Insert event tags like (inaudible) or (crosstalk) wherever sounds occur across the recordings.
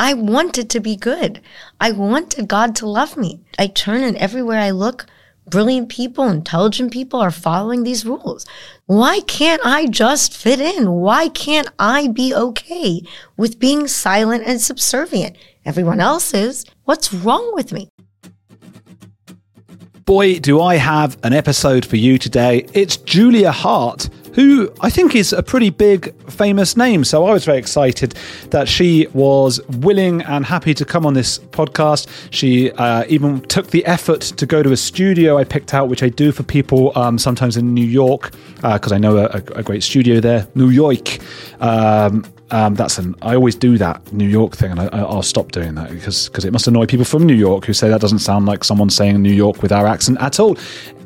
I wanted to be good. I wanted God to love me. I turn and everywhere I look, brilliant people, intelligent people are following these rules. Why can't I just fit in? Why can't I be okay with being silent and subservient? Everyone else is. What's wrong with me? Boy, do I have an episode for you today. It's Julia Haart who I think is a pretty big, famous name. So I was very excited that she was willing and happy to come on this podcast. She uh, even took the effort to go to a studio I picked out, which I do for people um, sometimes in New York, because uh, I know a, a, great studio there, New York. Um, um, that's an I always do that New York thing, and I, will stop doing that because because it must annoy people from New York who say that doesn't sound like someone saying New York with our accent at all.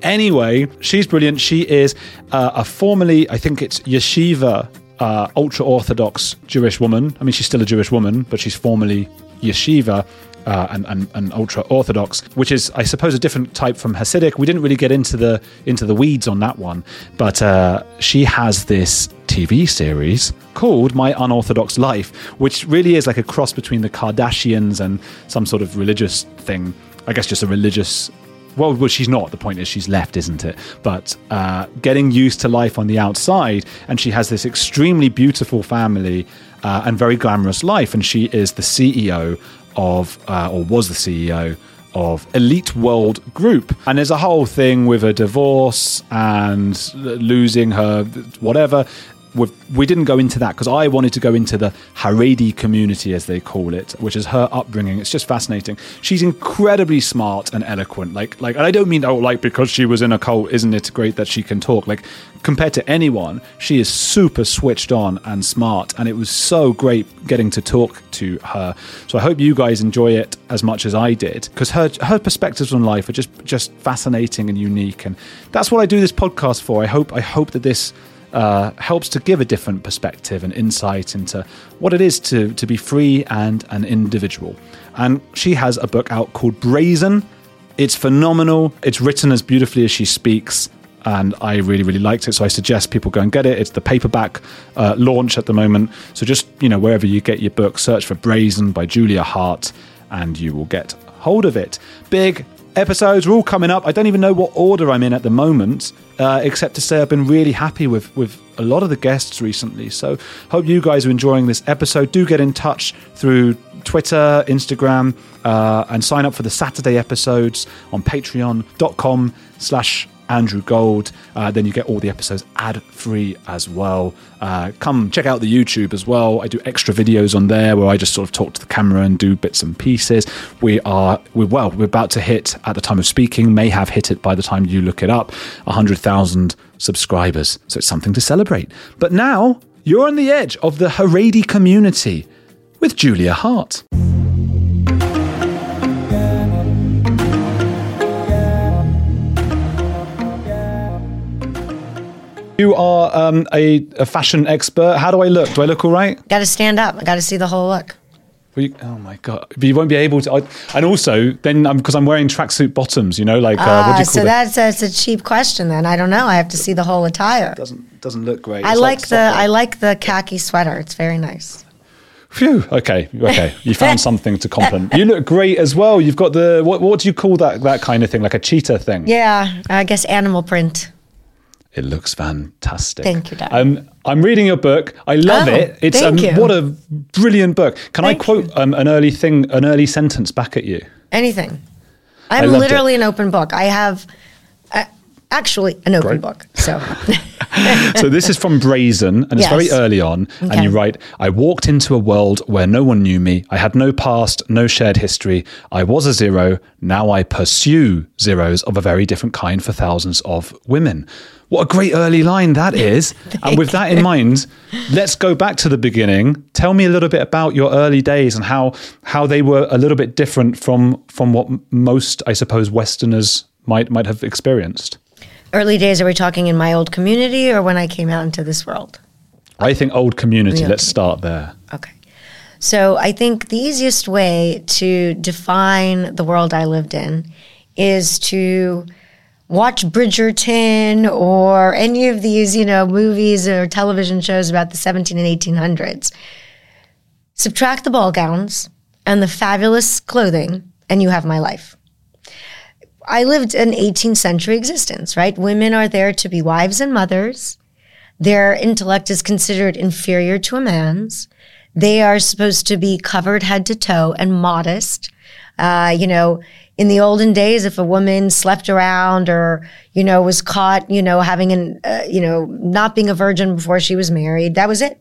Anyway, she's brilliant. She is uh, a formerly, I think it's yeshiva, uh, ultra orthodox Jewish woman. I mean, she's still a Jewish woman, but she's formerly yeshiva uh, and, and, and ultra orthodox, which is, I suppose, a different type from Hasidic. We didn't really get into the into the weeds on that one, but uh, she has this TV series called My Unorthodox Life, which really is like a cross between the Kardashians and some sort of religious thing. I guess just a religious well, well, she's not. The point is, she's left, isn't it? But uh, getting used to life on the outside, and she has this extremely beautiful family uh, and very glamorous life, and she is the CEO of, uh, or was the CEO of Elite World Group. And there's a whole thing with a divorce and losing her, whatever we didn't go into that because I wanted to go into the Haredi community, as they call it, which is her upbringing. It's just fascinating. She's incredibly smart and eloquent. Like, like, and I don't mean oh, like because she was in a cult, isn't it great that she can talk? Like, compared to anyone, she is super switched on and smart, and it was so great getting to talk to her. So I hope you guys enjoy it as much as I did because her her perspectives on life are just just fascinating and unique, and that's what I do this podcast for. I hope I hope that this uh, helps to give a different perspective and insight into what it is to, to be free and an individual. And she has a book out called Brazen. It's phenomenal. It's written as beautifully as she speaks. And I really, really liked it. So I suggest people go and get it. It's the paperback uh, launch at the moment. So just, you know, wherever you get your book, search for Brazen by Julia Haart and you will get hold of it. Big episodes are all coming up. I don't even know what order I'm in at the moment, uh, except to say I've been really happy with with a lot of the guests recently. So hope you guys are enjoying this episode. Do get in touch through Twitter, Instagram, uh, and sign up for the Saturday episodes on patreon.com slash Andrew Gold. Uh, then you get all the episodes ad free as well. Uh, come check out the YouTube as well. I do extra videos on there where I just sort of talk to the camera and do bits and pieces. We are, we're, well, we're about to hit, at the time of speaking, may have hit it by the time you look it up, 100,000 subscribers. So it's something to celebrate. But now you're on the edge of the Haredi community with Julia Haart. You are um, a, a, fashion expert. How do I look? Do I look all right? Got to stand up. I got to see the whole look. You, oh my god! But you won't be able to. I, and also, then because I'm, I'm, wearing tracksuit bottoms, you know, like uh, what do you call so that's that's a cheap question. Then I don't know. I have to see the whole attire. It doesn't doesn't look great. I it's like, like the I like the khaki sweater. It's very nice. Phew. Okay. Okay. You (laughs) found something to compliment. You look great as well. You've got the what? What do you call that? That kind of thing, like a cheetah thing. Yeah, I guess animal print. It looks fantastic. Thank you, darling. Um, I'm reading your book. I love oh, it. It's um, what a brilliant book. Can thank I quote um, an early thing, an early sentence back at you? Anything. I'm literally it. an open book. I have uh, actually an open Great. book. So. (laughs) so this is from Brazen, and it's yes. very early on. Okay. And you write, I walked into a world where no one knew me. I had no past, no shared history. I was a zero. Now I pursue zeros of a very different kind for thousands of women. What a great early line that is. and with that in mind, let's go back to the beginning. Tell me a little bit about your early days and how how they were a little bit different from from what most, I suppose, Westerners might might have experienced. Early days, are we talking in my old community or when I came out into this world? I think old community. Let's start there. Okay. So I think the easiest way to define the world I lived in is to watch Bridgerton or any of these, you know, movies or television shows about the 17 and 1800s. Subtract the ball gowns, and the fabulous clothing, and you have my life. I lived an 18th century existence, right? Women are there to be wives and mothers. Their intellect is considered inferior to a man's. They are supposed to be covered head to toe and modest. Uh, you know, in the olden days, if a woman slept around or, you know, was caught, you know, having an, uh, you know, not being a virgin before she was married, that was it.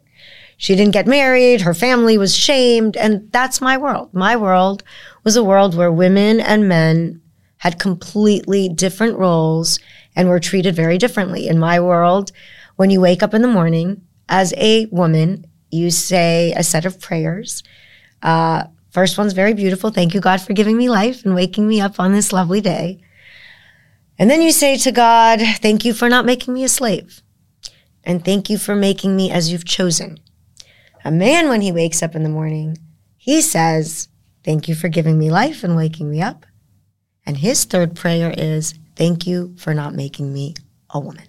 She didn't get married. Her family was shamed. And that's my world. My world was a world where women and men had completely different roles and were treated very differently. In my world, when you wake up in the morning as a woman, you say a set of prayers. Uh, First one's very beautiful. Thank you, God, for giving me life and waking me up on this lovely day. And then you say to God, Thank you for not making me a slave. And thank you for making me as you've chosen. A man, when he wakes up in the morning, he says, Thank you for giving me life and waking me up. And his third prayer is, Thank you for not making me a woman.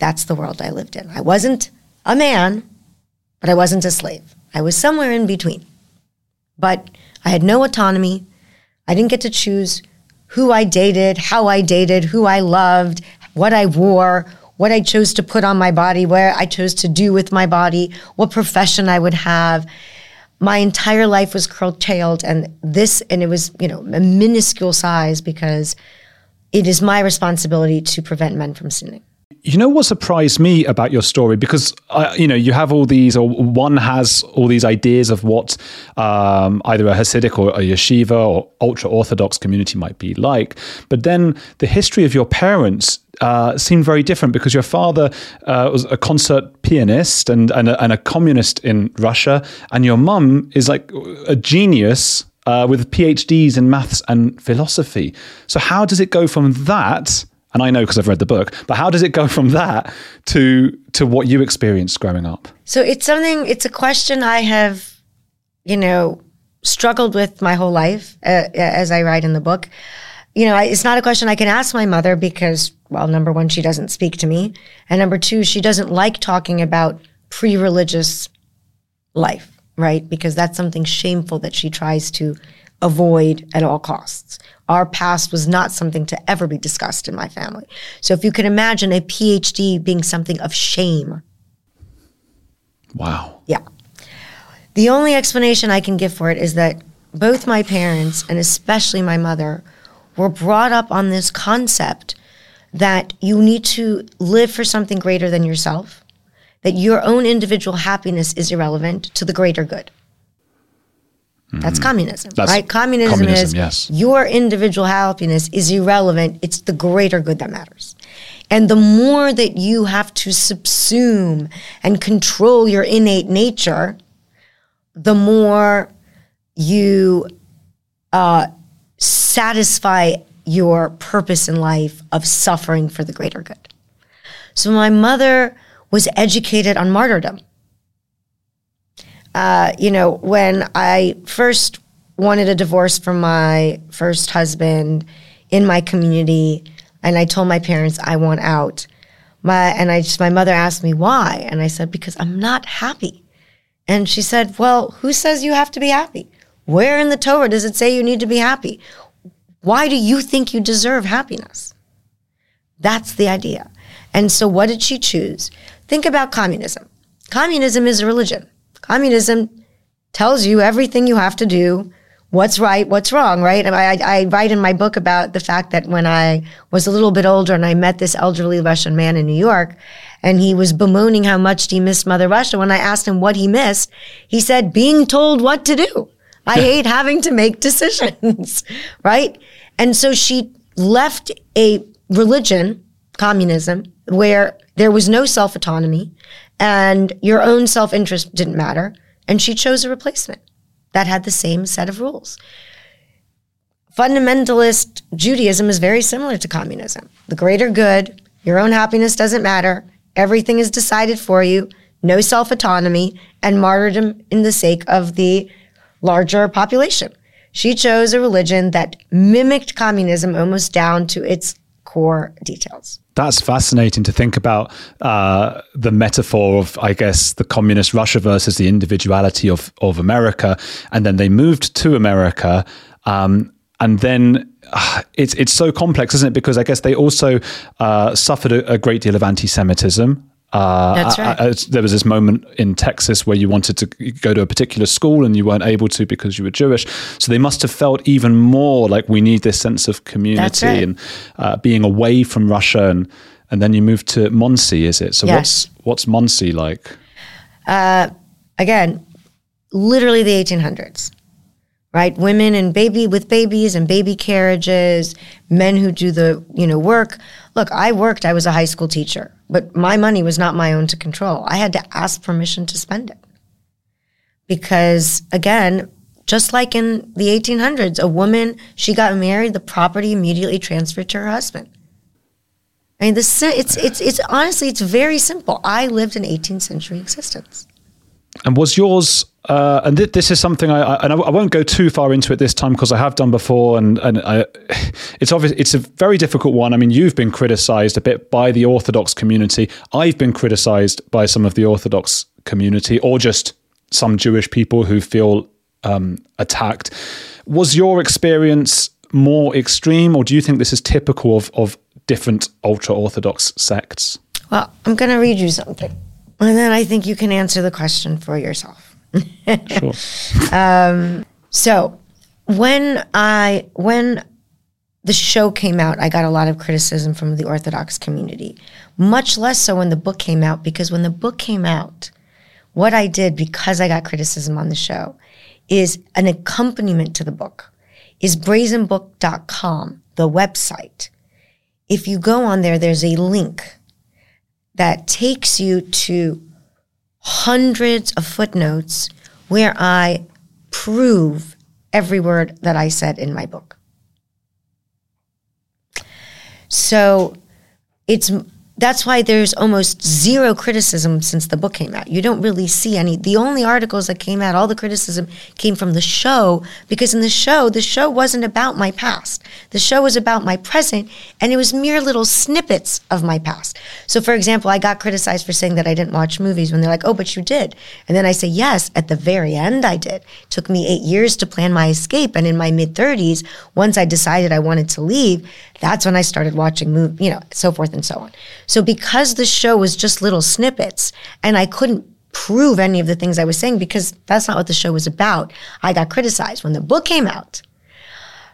That's the world I lived in. I wasn't a man, but I wasn't a slave. I was somewhere in between. But I had no autonomy. I didn't get to choose who I dated, how I dated, who I loved, what I wore, what I chose to put on my body, where I chose to do with my body, what profession I would have. My entire life was curtailed and this, and it was, you know, a minuscule size because it is my responsibility to prevent men from sinning. You know what surprised me about your story because uh, you know you have all these, or one has all these ideas of what um, either a Hasidic or a yeshiva or ultra orthodox community might be like, but then the history of your parents uh, seemed very different because your father uh, was a concert pianist and and a, and a communist in Russia, and your mum is like a genius uh, with PhDs in maths and philosophy. So how does it go from that? And I know because I've read the book. But how does it go (laughs) from that to to what you experienced growing up? So it's something. It's a question I have, you know, struggled with my whole life, uh, as I write in the book. You know, it's not a question I can ask my mother because, well, number one, she doesn't speak to me, and number two, she doesn't like talking about pre-religious life, right? Because that's something shameful that she tries to avoid at all costs. Our past was not something to ever be discussed in my family. So if you can imagine a PhD being something of shame. Wow. Yeah. The only explanation I can give for it is that both my parents, and especially my mother, were brought up on this concept that you need to live for something greater than yourself, that your own individual happiness is irrelevant to the greater good. That's mm-hmm. communism, That's right? Communism, communism, is yes. your individual happiness is irrelevant. It's the greater good that matters. And the more that you have to subsume and control your innate nature, the more you uh, satisfy your purpose in life of suffering for the greater good. So my mother was educated on martyrdom uh, you know, when I first wanted a divorce from my first husband in my community, and I told my parents I want out. My and I just my mother asked me why, and I said because I'm not happy. And she said, "Well, who says you have to be happy? Where in the Torah does it say you need to be happy? Why do you think you deserve happiness?" That's the idea. And so, what did she choose? Think about communism. Communism is a religion. Communism tells you everything you have to do, what's right, what's wrong, right? And I, I write in my book about the fact that when I was a little bit older and I met this elderly Russian man in New York, and he was bemoaning how much he missed Mother Russia. When I asked him what he missed, he said, being told what to do. I hate having to make decisions, (laughs) right? And so she left a religion, communism, where there was no self autonomy and your own self interest didn't matter. And she chose a replacement that had the same set of rules. Fundamentalist Judaism is very similar to communism. The greater good, your own happiness doesn't matter, everything is decided for you, no self autonomy, and martyrdom in the sake of the larger population. She chose a religion that mimicked communism almost down to its core details. That's fascinating to think about uh, the metaphor of, I guess, the communist Russia versus the individuality of of America, and then they moved to America, um, and then uh, it's it's so complex, isn't it? Because I guess they also uh, suffered a, a, great deal of anti-Semitism. Uh, That's right. I, I, there was this moment in Texas where you wanted to go to a particular school and you weren't able to because you were Jewish. So they must have felt even more like we need this sense of community right. and uh, being away from Russia. And and then you moved to Monsey, is it? So yes. what's what's Monsey like? Uh, again, literally the 1800s right? Women and baby with babies and baby carriages, men who do the, you know, work. Look, I worked, I was a high school teacher, but my money was not my own to control. I had to ask permission to spend it. Because again, just like in the 1800s, a woman, she got married, the property immediately transferred to her husband. I mean, this, it's, it's, it's honestly, it's very simple. I lived an 18th century existence. And was yours uh, and th- this is something I, I and I, won't go too far into it this time because I have done before, and and I, (sighs) it's obvious it's a very difficult one. I mean, you've been criticised a bit by the Orthodox community. I've been criticised by some of the Orthodox community, or just some Jewish people who feel um, attacked. Was your experience more extreme, or do you think this is typical of of different ultra Orthodox sects? Well, I'm going to read you something, and then I think you can answer the question for yourself sure. (laughs) Um, so when I when the show came out, I got a lot of criticism from the Orthodox community. Much less so when the book came out, because when the book came out, what I did because I got criticism on the show is an accompaniment to the book is brazenbook.com, the website. If you go on there, there's a link that takes you to hundreds of footnotes where I prove every word that I said in my book. So it's that's why there's almost zero criticism since the book came out. You don't really see any. The only articles that came out, all the criticism came from the show because in the show, the show wasn't about my past. The show was about my present and it was mere little snippets of my past. So, for example, I got criticized for saying that I didn't watch movies when they're like, oh, but you did. And then I say, yes, at the very end, I did. It took me eight years to plan my escape. And in my mid 30s, once I decided I wanted to leave, that's when I started watching you know, so forth and so on. So because the show was just little snippets and I couldn't prove any of the things I was saying because that's not what the show was about, I got criticized. When the book came out,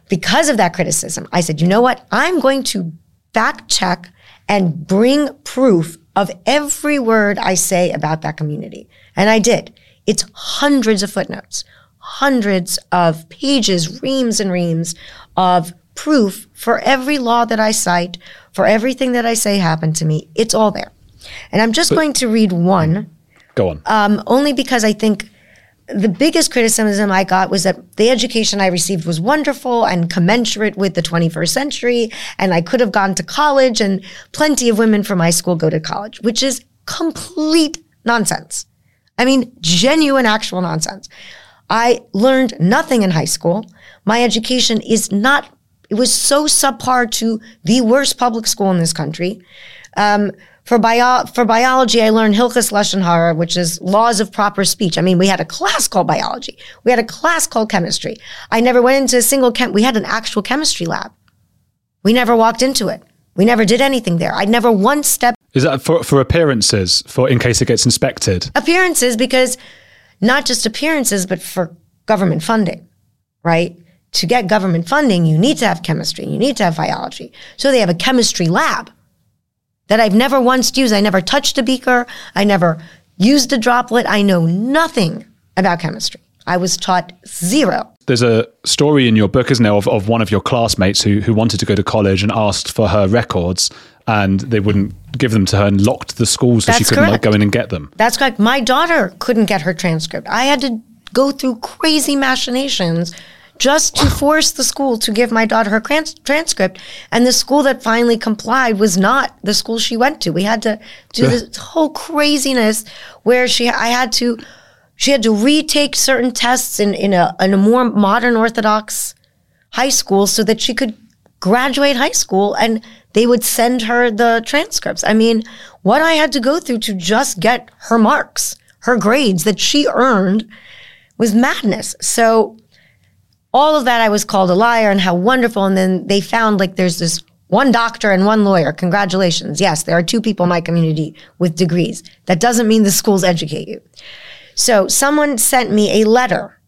because of that criticism, I said, you know what? I'm going to fact check and bring proof of every word I say about that community. And I did. It's hundreds of footnotes, hundreds of pages, reams and reams of proof for every law that I cite, for everything that I say happened to me. It's all there. And I'm just but, going to read one. Go on. Um, only because I think the biggest criticism I got was that the education I received was wonderful and commensurate with the 21st century, and I could have gone to college, and plenty of women from my school go to college, which is complete nonsense. I mean, genuine, actual nonsense. I learned nothing in high school. My education is not it was so subpar to the worst public school in this country. Um, for bio for biology, I learned Hilchas Lashon Hara, which is laws of proper speech. I mean, we had a class called biology. We had a class called chemistry. I never went into a single chem. We had an actual chemistry lab. We never walked into it. We never did anything there. I never once stepped. Is that for for appearances? For in case it gets inspected? Appearances, because not just appearances, but for government funding, right? To get government funding, you need to have chemistry, you need to have biology. So they have a chemistry lab that I've never once used. I never touched a beaker. I never used a droplet. I know nothing about chemistry. I was taught zero. There's a story in your book, isn't there, of, of one of your classmates who, who wanted to go to college and asked for her records and they wouldn't give them to her and locked the school so That's she couldn't like, go in and get them. That's correct. My daughter couldn't get her transcript. I had to go through crazy machinations just to force the school to give my daughter her trans- transcript. And the school that finally complied was not the school she went to. We had to do this whole craziness where she, I had to, she had to retake certain tests in, in a, in a more modern Orthodox high school so that she could graduate high school. And they would send her the transcripts. I mean, what I had to go through to just get her marks, her grades that she earned was madness. So all of that, I was called a liar and how wonderful. And then they found like there's this one doctor and one lawyer. Congratulations. Yes, there are two people in my community with degrees. That doesn't mean the schools educate you. So someone sent me a letter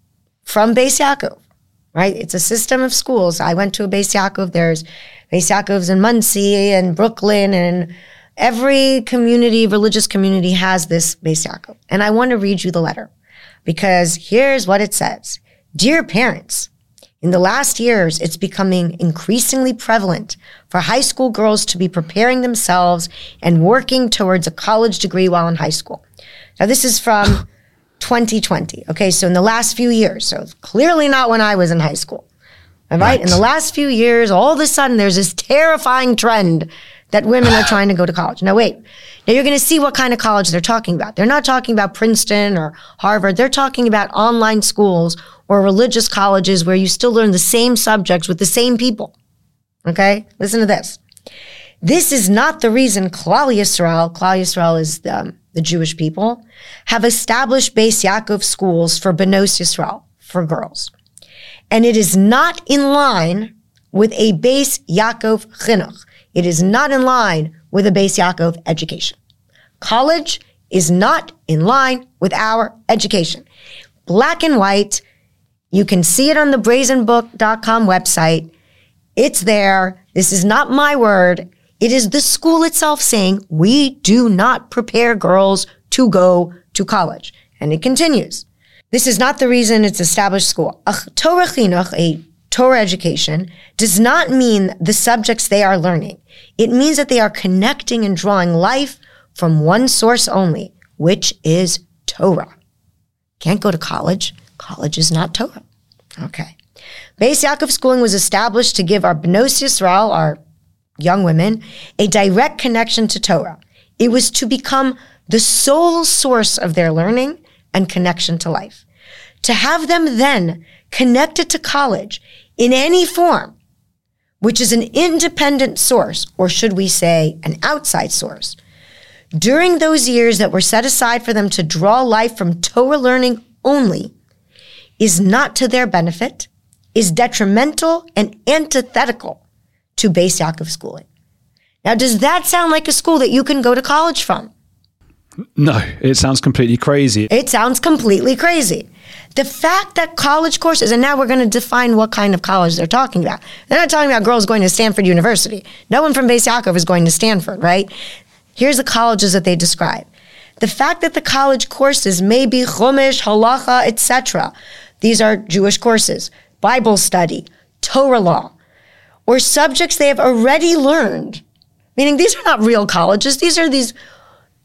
from Beis Yaakov, right? It's a system of schools. I went to a Beis Yaakov. There's Beis Yaakovs in Monsey and Brooklyn and every community, religious community has this Beis Yaakov. And I want to read you the letter because here's what it says. Dear parents, in the last years, it's becoming increasingly prevalent for high school girls to be preparing themselves and working towards a college degree while in high school. Now, this is from (sighs) 2020. Okay, so in the last few years, so clearly not when I was in high school. All right? right. In the last few years, all of a sudden, there's this terrifying trend that women are (sighs) trying to go to college. Now, wait. Now, you're going to see what kind of college they're talking about. They're not talking about Princeton or Harvard. They're talking about online schools or religious colleges where you still learn the same subjects with the same people. Okay? Listen to this. This is not the reason Klal Yisrael, Klal Yisrael is um, the Jewish people, have established Beis Yaakov schools for Benos Yisrael, for girls. And it is not in line with a Beis Yaakov chinuch. It is not in line with a Beis Yaakov education. College is not in line with our education. Black and white, you can see it on the brazenbook.com website. It's there. This is not my word. It is the school itself saying we do not prepare girls to go to college. And it continues. This is not the reason it's established school. A Torah chinuch, a Torah education, does not mean the subjects they are learning. It means that they are connecting and drawing life from one source only, which is Torah. Can't go to college College is not Torah. Okay. Beis Yaakov schooling was established to give our Bnos Yisrael, our young women, a direct connection to Torah. It was to become the sole source of their learning and connection to life. To have them then connected to college in any form, which is an independent source, or should we say an outside source, during those years that were set aside for them to draw life from Torah learning only, is not to their benefit, is detrimental and antithetical to Beis Yaakov schooling. Now, does that sound like a school that you can go to college from? No, it sounds completely crazy. It sounds completely crazy. The fact that college courses, and now we're going to define what kind of college they're talking about. They're not talking about girls going to Stanford University. No one from Beis Yaakov is going to Stanford, right? Here's the colleges that they describe. The fact that the college courses may be Chumash, Halacha, etc., these are Jewish courses, Bible study, Torah law, or subjects they have already learned. Meaning these are not real colleges. These are these,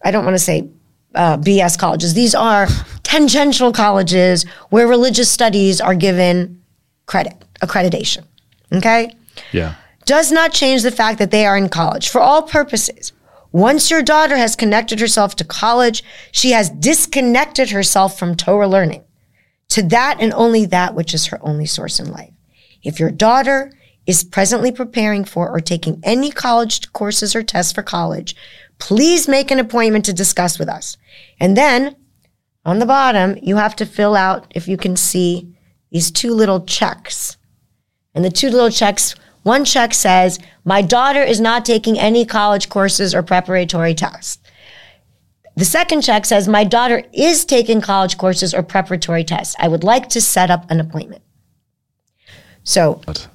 I don't want to say uh, BS colleges. These are tangential colleges where religious studies are given credit, accreditation. Okay? Yeah. Does not change the fact that they are in college for all purposes. Once your daughter has connected herself to college, she has disconnected herself from Torah learning to that and only that which is her only source in life. If your daughter is presently preparing for or taking any college courses or tests for college, please make an appointment to discuss with us. And then on the bottom, you have to fill out, if you can see, these two little checks. And the two little checks, one check says, My daughter is not taking any college courses or preparatory tests. The second check says, My daughter is taking college courses or preparatory tests. I would like to set up an appointment. So It's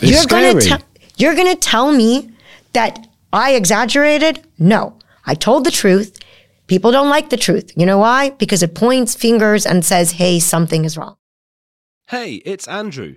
you're gonna te- you're gonna tell me that I exaggerated? No. I told the truth. People don't like the truth. You know why? Because it points fingers and says, hey, something is wrong. Hey, it's Andrew.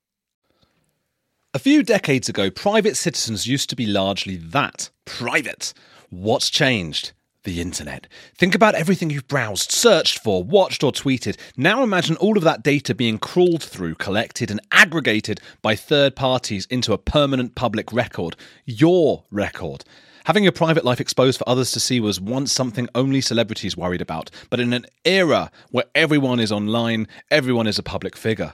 A few decades ago, private citizens used to be largely that private. What's changed? The internet. Think about everything you've browsed, searched for, watched, or tweeted. Now imagine all of that data being crawled through, collected, and aggregated by third parties into a permanent public record. Your record. Having your private life exposed for others to see was once something only celebrities worried about, but in an era where everyone is online, everyone is a public figure.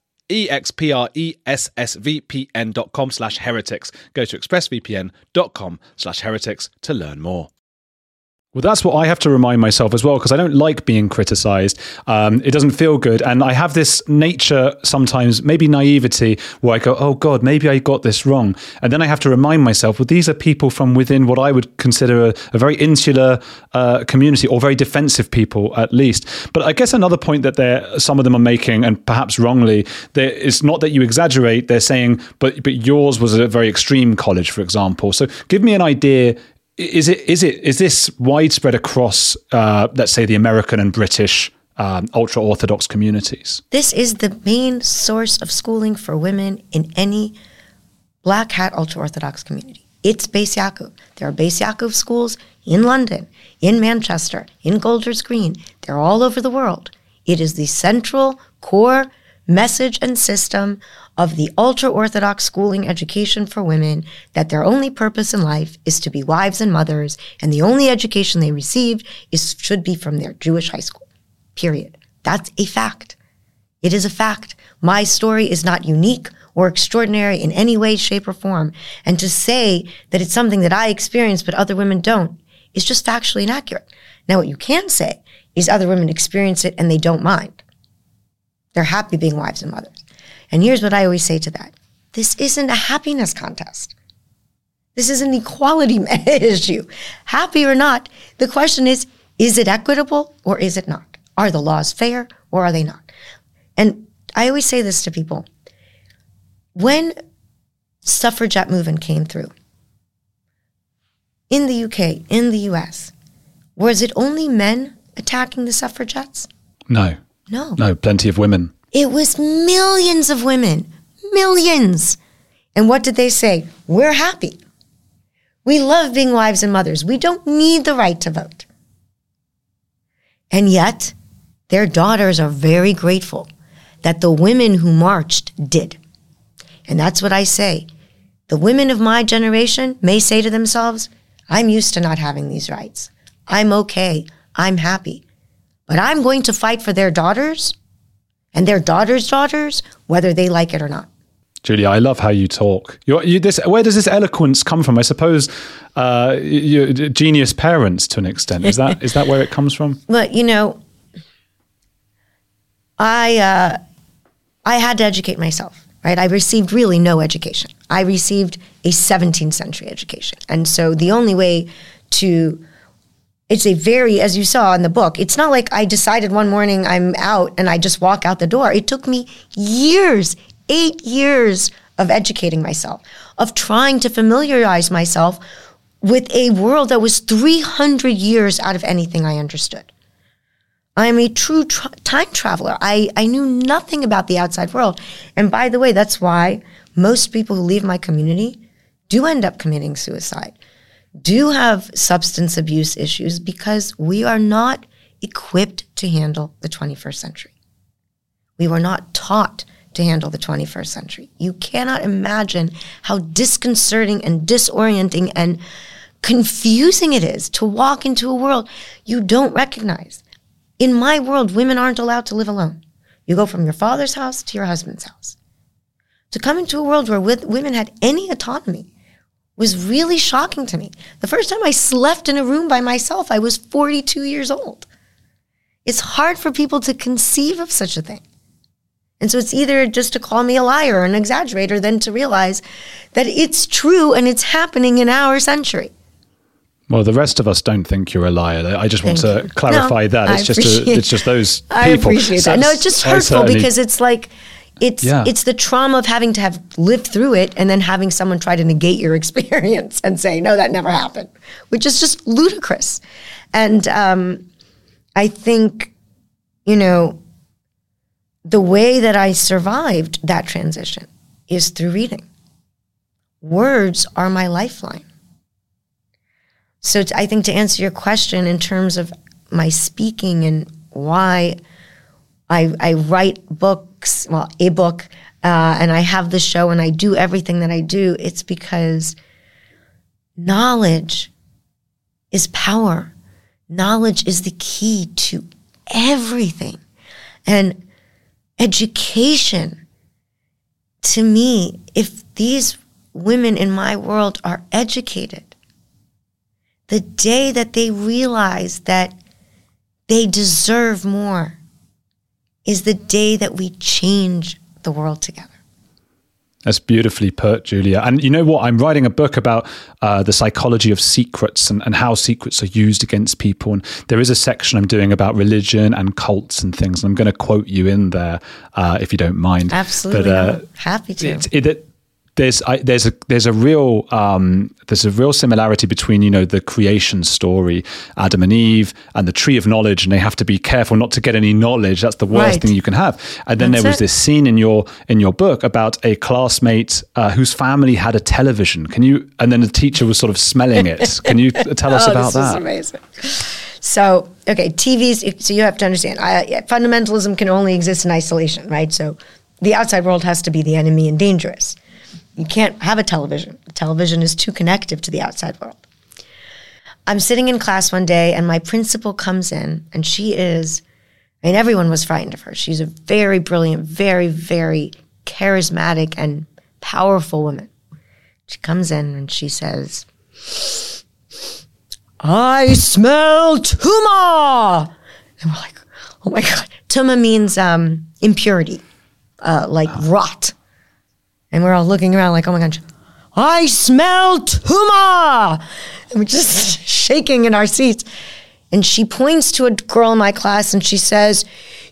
expressvpn.com slash heretics. Go to expressvpn.com slash heretics to learn more. Well, that's what I have to remind myself as well, because I don't like being criticized. Um, it doesn't feel good. And I have this nature sometimes, maybe naivety, where I go, oh God, maybe I got this wrong. And then I have to remind myself, well, these are people from within what I would consider a, a very insular uh, community or very defensive people, at least. But I guess another point that some of them are making, and perhaps wrongly, it's not that you exaggerate. They're saying, but, but yours was a very extreme college, for example. So give me an idea is it is it is this widespread across, uh, let's say, the American and British um, ultra orthodox communities? This is the main source of schooling for women in any black hat ultra orthodox community. It's Beis Yaakov. There are Beis Yaakov schools in London, in Manchester, in Golders Green. They're all over the world. It is the central core message and system of the ultra Orthodox schooling education for women that their only purpose in life is to be wives and mothers, and the only education they received is, should be from their Jewish high school. Period. That's a fact. It is a fact. My story is not unique or extraordinary in any way, shape, or form. And to say that it's something that I experience but other women don't is just factually inaccurate. Now, what you can say is other women experience it and they don't mind. They're happy being wives and mothers. And here's what I always say to that this isn't a happiness contest. This is an equality (laughs) issue. Happy or not, the question is is it equitable or is it not? Are the laws fair or are they not? And I always say this to people. When suffragette movement came through in the UK, in the US, was it only men attacking the suffragettes? No. No. No, plenty of women. It was millions of women, millions. And what did they say? We're happy. We love being wives and mothers. We don't need the right to vote. And yet, their daughters are very grateful that the women who marched did. And that's what I say. The women of my generation may say to themselves, I'm used to not having these rights. I'm okay. I'm happy. But I'm going to fight for their daughters and their daughters' daughters, whether they like it or not. Julia, I love how you talk. You're, you, this, where does this eloquence come from? I suppose uh, genius parents, to an extent. Is that is that where it comes from? (laughs) Well, you know, I uh, I had to educate myself. Right, I received really no education. I received a 17th century education, and so the only way to it's a very, as you saw in the book, it's not like I decided one morning I'm out and I just walk out the door. It took me years, eight years of educating myself, of trying to familiarize myself with a world that was 300 years out of anything I understood. I am a true tra- time traveler. I, I knew nothing about the outside world. And by the way, that's why most people who leave my community do end up committing suicide do have substance abuse issues because we are not equipped to handle the 21st century. We were not taught to handle the 21st century. You cannot imagine how disconcerting and disorienting and confusing it is to walk into a world you don't recognize. In my world, women aren't allowed to live alone. You go from your father's house to your husband's house. To come into a world where women had any autonomy was really shocking to me. The first time I slept in a room by myself, I was 42 years old. It's hard for people to conceive of such a thing. And so it's either just to call me a liar or an exaggerator than to realize that it's true and it's happening in our century. Well, the rest of us don't think you're a liar. I just want Thank to you. clarify no, that it's I just a, it's just those people. I appreciate that. No, it's just hurtful because it's like it's yeah. it's the trauma of having to have lived through it and then having someone try to negate your (laughs) experience and say no that never happened which is just ludicrous. And um, i think you know the way that i survived that transition is through reading. Words are my lifeline. So i think to answer your question in terms of my speaking and why I, I write books, well, a book, uh, and I have the show and I do everything that I do. It's because knowledge is power. Knowledge is the key to everything. And education, to me, if these women in my world are educated, the day that they realize that they deserve more, is the day that we change the world together. That's beautifully put, Julia. And you know what? I'm writing a book about uh, the psychology of secrets and, and how secrets are used against people. And there is a section I'm doing about religion and cults and things. And I'm going to quote you in there uh, if you don't mind. Absolutely. But, uh, happy to. It, it, there's I, there's a there's a real um, there's a real similarity between you know the creation story, Adam and Eve, and the tree of knowledge, and they have to be careful not to get any knowledge. That's the worst right. thing you can have. And then That's there was it. this scene in your in your book about a classmate uh, whose family had a television. Can you? And then the teacher was sort of smelling it. (laughs) Can you tell us oh, about that? amazing. So okay, TVs. So you have to understand, I, fundamentalism can only exist in isolation, right? So the outside world has to be the enemy and dangerous. You can't have a television. The television is too connective to the outside world. I'm sitting in class one day and my principal comes in and she is, I mean, everyone was frightened of her. She's a very brilliant, very, very charismatic and powerful woman. She comes in and she says, I smell tuma. And we're like, oh my God. Tuma means um, impurity, uh, like rot. And we're all looking around like, oh my gosh, I smell tuma. And we're just (laughs) shaking in our seats. And she points to a girl in my class and she says,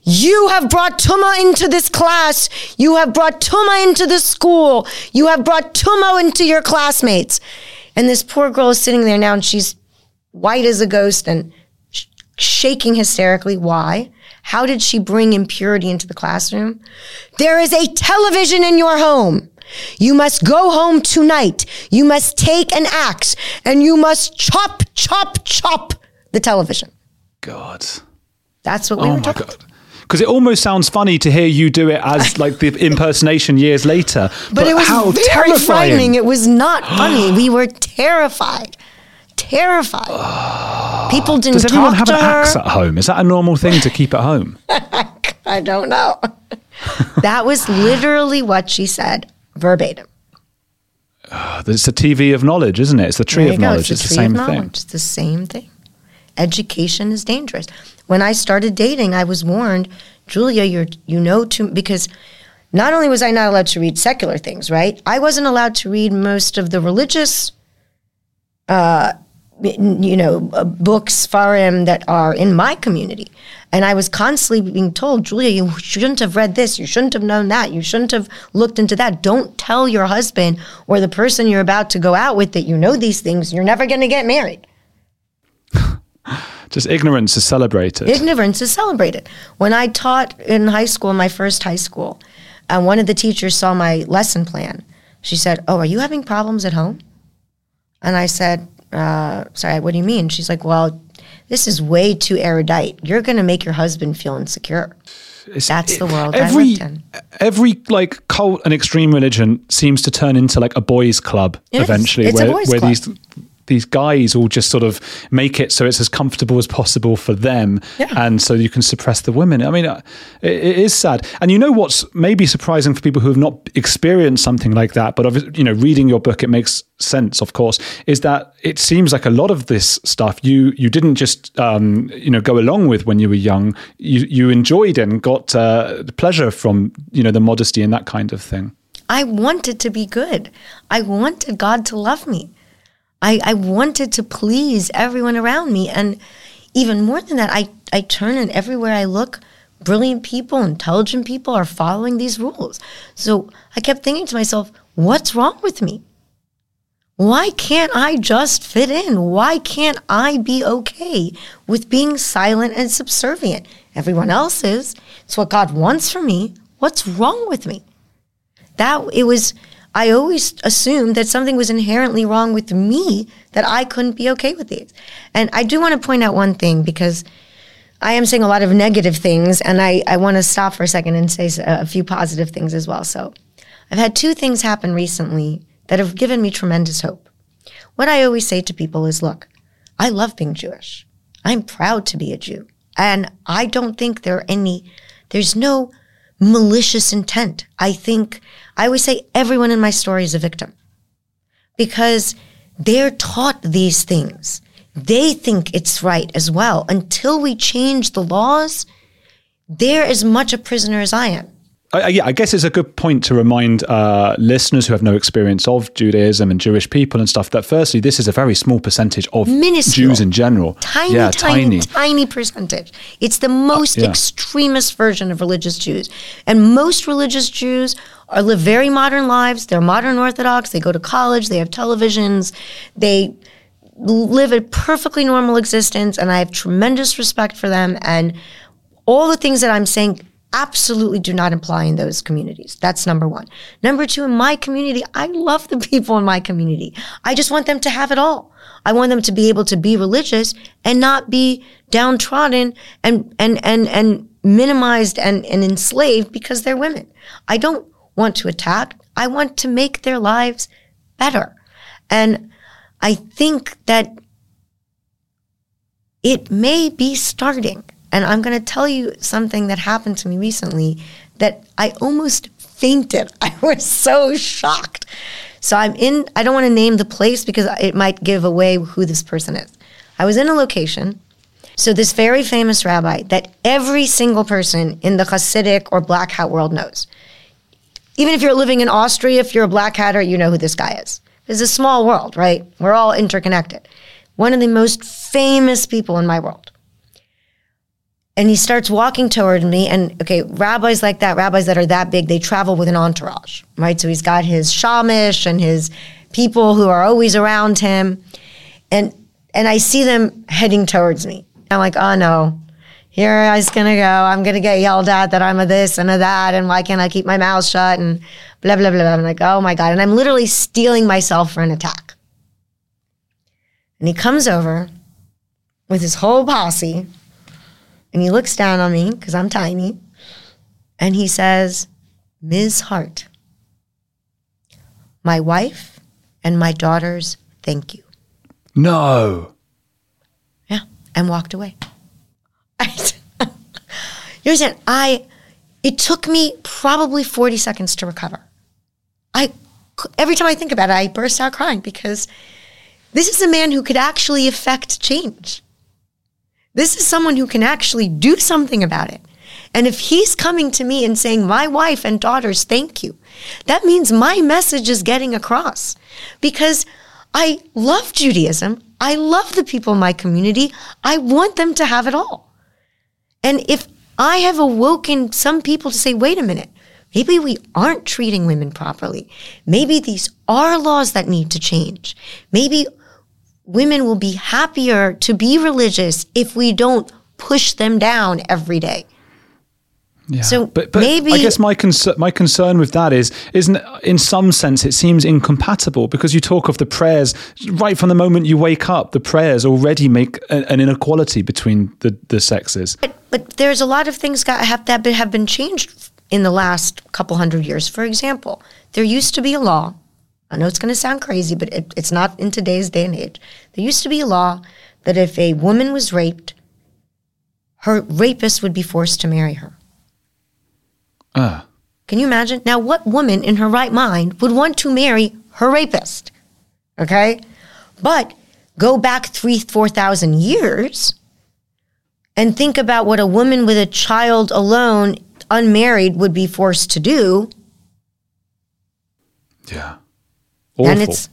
You have brought Tuma into this class. You have brought Tuma into this school. You have brought Tuma into your classmates. And this poor girl is sitting there now and she's white as a ghost and sh- shaking hysterically. Why? How did she bring impurity into the classroom? There is a television in your home. You must go home tonight. You must take an axe and you must chop, chop, chop the television. God. That's what we oh were talking about. Because it almost sounds funny to hear you do it as like the impersonation years later. But, but it was how very terrifying. frightening. It was not funny. (gasps) we were terrified terrified. (sighs) People didn't Does everyone have an axe at home? Is that a normal thing to keep at home? (laughs) I don't know. (laughs) that was literally what she said verbatim. (sighs) It's the TV of knowledge, isn't it? It's the tree of go. knowledge. It's, it's the, same thing. It's the same thing. Education is dangerous. When I started dating, I was warned, Julia, you're you know too because not only was I not allowed to read secular things, right? I wasn't allowed to read most of the religious uh, you know, uh, books, farim that are in my community. And I was constantly being told, Julia, you shouldn't have read this. You shouldn't have known that. You shouldn't have looked into that. Don't tell your husband or the person you're about to go out with that you know these things. You're never going to get married. (laughs) Just ignorance is celebrated. Ignorance is celebrated. When I taught in high school, my first high school, and one of the teachers saw my lesson plan. She said, Oh, are you having problems at home? And I said, uh, Sorry, what do you mean? She's like, Well, this is way too erudite. You're going to make your husband feel insecure. It's, That's the world every, I lived in. Every like cult and extreme religion seems to turn into like a boys' club it eventually, where, where club. these these guys all just sort of make it so it's as comfortable as possible for them, yeah. and so you can suppress the women. I mean, uh, it, it is sad. And you know what's maybe surprising for people who have not experienced something like that, but you know, reading your book, it makes sense, of course, is that it seems like a lot of this stuff you you didn't just um, you know go along with when you were young. You you enjoyed and got uh, pleasure from you know the modesty and that kind of thing. I wanted to be good. I wanted God to love me. I, I wanted to please everyone around me. And even more than that, I, I turn and everywhere I look, brilliant people, intelligent people are following these rules. So I kept thinking to myself, what's wrong with me? Why can't I just fit in? Why can't I be okay with being silent and subservient? Everyone else is. It's what God wants for me. What's wrong with me? That it was I always assumed that something was inherently wrong with me that I couldn't be okay with these. And I do want to point out one thing because I am saying a lot of negative things, and I, I want to stop for a second and say a few positive things as well. So I've had two things happen recently that have given me tremendous hope. What I always say to people is look, I love being Jewish. I'm proud to be a Jew. And I don't think there are any, there's no malicious intent. I think, I always say everyone in my story is a victim because they're taught these things. They think it's right as well. Until we change the laws, they're as much a prisoner as I am. I, yeah, I guess it's a good point to remind uh, listeners who have no experience of Judaism and Jewish people and stuff that firstly, this is a very small percentage of Minuscule. Jews in general. Tiny, yeah, tiny, tiny, tiny percentage. It's the most uh, yeah. extremist version of religious Jews. And most religious Jews are live very modern lives. They're modern Orthodox. They go to college. They have televisions. They live a perfectly normal existence. And I have tremendous respect for them. And all the things that I'm saying absolutely do not apply in those communities. That's number one. Number two, in my community, I love the (laughs) people in my community. I just want them to have it all. I want them to be able to be religious and not be downtrodden and, and, and, and minimized and, and enslaved because they're women. I don't want to attack. I want to make their lives better. And I think that it may be starting and I'm going to tell you something that happened to me recently that I almost fainted. (laughs) I was so shocked. So I'm in, I don't want to name the place because it might give away who this person is. I was in a location. So this very famous rabbi that every single person in the Hasidic or black hat world knows. Even if you're living in Austria, if you're a black hatter, you know who this guy is. It's a small world, right? We're all interconnected. One of the most famous people in my world and he starts walking toward me and okay rabbis like that rabbis that are that big they travel with an entourage right? So he's got his shamish and his people who are always around him. And and i see them heading towards me. I'm like oh no. Here i was gonna go. I'm gonna get yelled at that i'm a this and a that and why can't i keep my mouth shut and blah blah blah blah. i'm like oh my god. And i'm literally steeling myself for an attack. And he comes over with his whole posse and he looks down on me because I'm tiny and he says, Ms. Haart, my wife and my daughters thank you. No. Yeah, and walked away. (laughs) you understand? (laughs) I, it took me probably 40 seconds to recover. I, every time I think about it, I burst out crying because this is a man who could actually affect change. This is someone who can actually do something about it. And if he's coming to me and saying, My wife and daughters, thank you, that means my message is getting across because I love Judaism. I love the people in my community. I want them to have it all. And if I have awoken some people to say, wait a minute, maybe we aren't treating women properly. Maybe these are laws that need to change. Maybe women will be happier to be religious if we don't push them down every day. Yeah. So but, but maybe- I guess my concern my concern with that is isn't in some sense it seems incompatible because you talk of the prayers right from the moment you wake up the prayers already make a, an inequality between the, the sexes. But, but there's a lot of things got have that have been changed in the last couple hundred years. For example, there used to be a law. I know it's going to sound crazy, but it, it's not in today's day and age. There used to be a law that if a woman was raped, her rapist would be forced to marry her. Ah. Can you imagine? Now, what woman in her right mind would want to marry her rapist? Okay? But go back three, 4,000 years and think about what a woman with a child alone, unmarried, would be forced to do. Yeah. Awful. And it's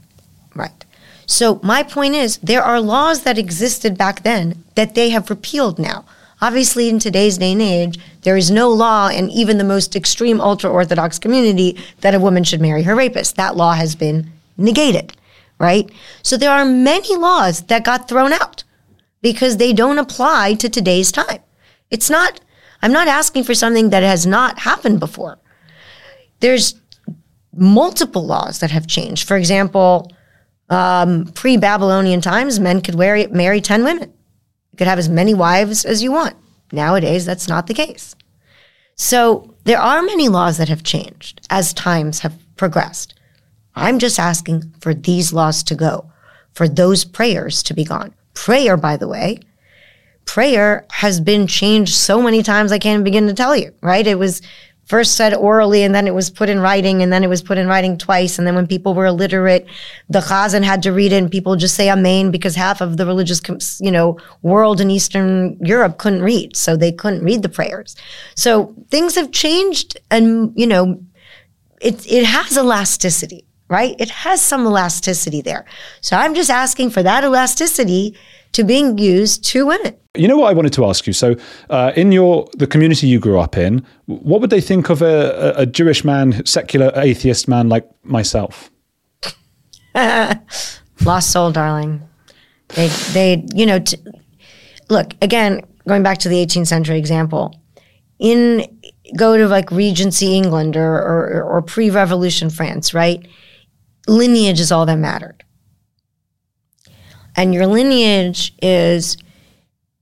right. So, my point is there are laws that existed back then that they have repealed now. Obviously, in today's day and age, there is no law in even the most extreme ultra Orthodox community that a woman should marry her rapist. That law has been negated, right? So there are many laws that got thrown out because they don't apply to today's time. It's not, I'm not asking for something that has not happened before. There's multiple laws that have changed. For example, um, pre Babylonian times, men could marry, marry 10 women. You could have as many wives as you want. Nowadays, that's not the case. So there are many laws that have changed as times have progressed. I'm just asking for these laws to go, for those prayers to be gone. Prayer, by the way, prayer has been changed so many times I can't begin to tell you, right? It was first said orally and then it was put in writing and then it was put in writing twice. And then when people were illiterate, the chazan had to read it and people just say amen because half of the religious, you know, world in Eastern Europe couldn't read. So they couldn't read the prayers. So things have changed and, you know, it, it has elasticity, right? It has some elasticity there. So I'm just asking for that elasticity to being used to win it. You know what I wanted to ask you? So, uh, in your the community you grew up in, what would they think of a, a, Jewish man, secular atheist man like myself? (laughs) Lost soul, darling. They, they, you know, t- look again. Going back to the 18th century example, in go to like Regency England or or, or pre-Revolution France, right? Lineage is all that mattered, and your lineage is